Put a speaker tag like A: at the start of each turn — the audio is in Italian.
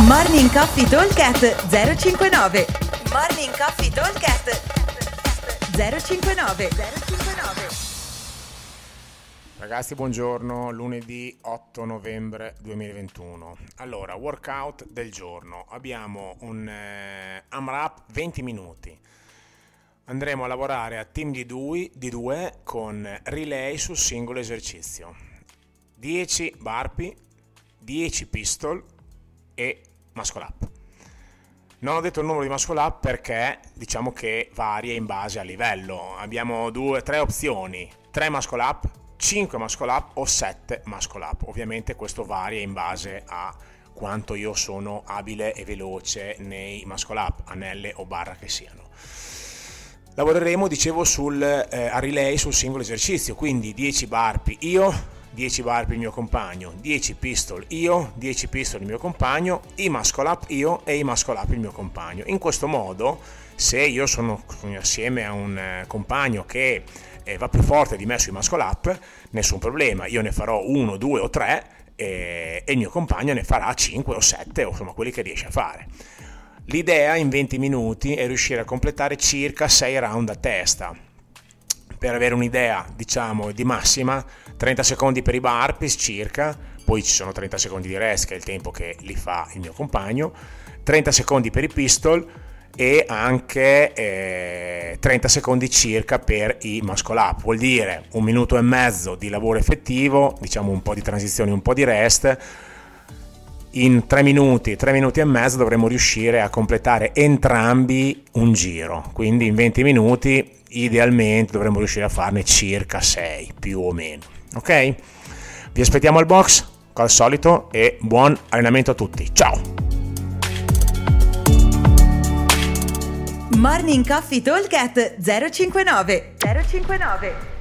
A: Morning Coffee Talkcast 059 Morning Coffee Talkcast 059 059
B: Ragazzi, buongiorno, lunedì 8 novembre 2021. Allora, workout del giorno. Abbiamo un eh, AMRAP 20 minuti. Andremo a lavorare a team di due, di con relay sul singolo esercizio. 10 barpi, 10 pistol e muscle up. Non ho detto il numero di muscle up perché diciamo che varia in base al livello. Abbiamo due, tre opzioni, 3 muscle up, 5 muscle up o 7 muscle up. Ovviamente questo varia in base a quanto io sono abile e veloce nei muscle up, anelle o barra che siano. Lavoreremo, dicevo, sul, eh, a relay sul singolo esercizio, quindi 10 barpi io, 10 bar per il mio compagno, 10 pistol io, 10 pistol il mio compagno, i muscle up io e i muscle up il mio compagno. In questo modo, se io sono assieme a un eh, compagno che eh, va più forte di me sui muscle up, nessun problema, io ne farò uno, due o tre e, e il mio compagno ne farà 5 o 7 o insomma quelli che riesce a fare. L'idea in 20 minuti è riuscire a completare circa 6 round a testa per avere un'idea, diciamo, di massima, 30 secondi per i burpees circa, poi ci sono 30 secondi di rest che è il tempo che li fa il mio compagno, 30 secondi per i pistol e anche eh, 30 secondi circa per i muscle up, vuol dire un minuto e mezzo di lavoro effettivo, diciamo un po' di transizione, un po' di rest, in 3 minuti, 3 minuti e mezzo dovremo riuscire a completare entrambi un giro, quindi in 20 minuti idealmente dovremmo riuscire a farne circa 6 più o meno. Ok? Vi aspettiamo al box, al solito, e buon allenamento a tutti. Ciao!
A: Morning Coffee Talk 059 059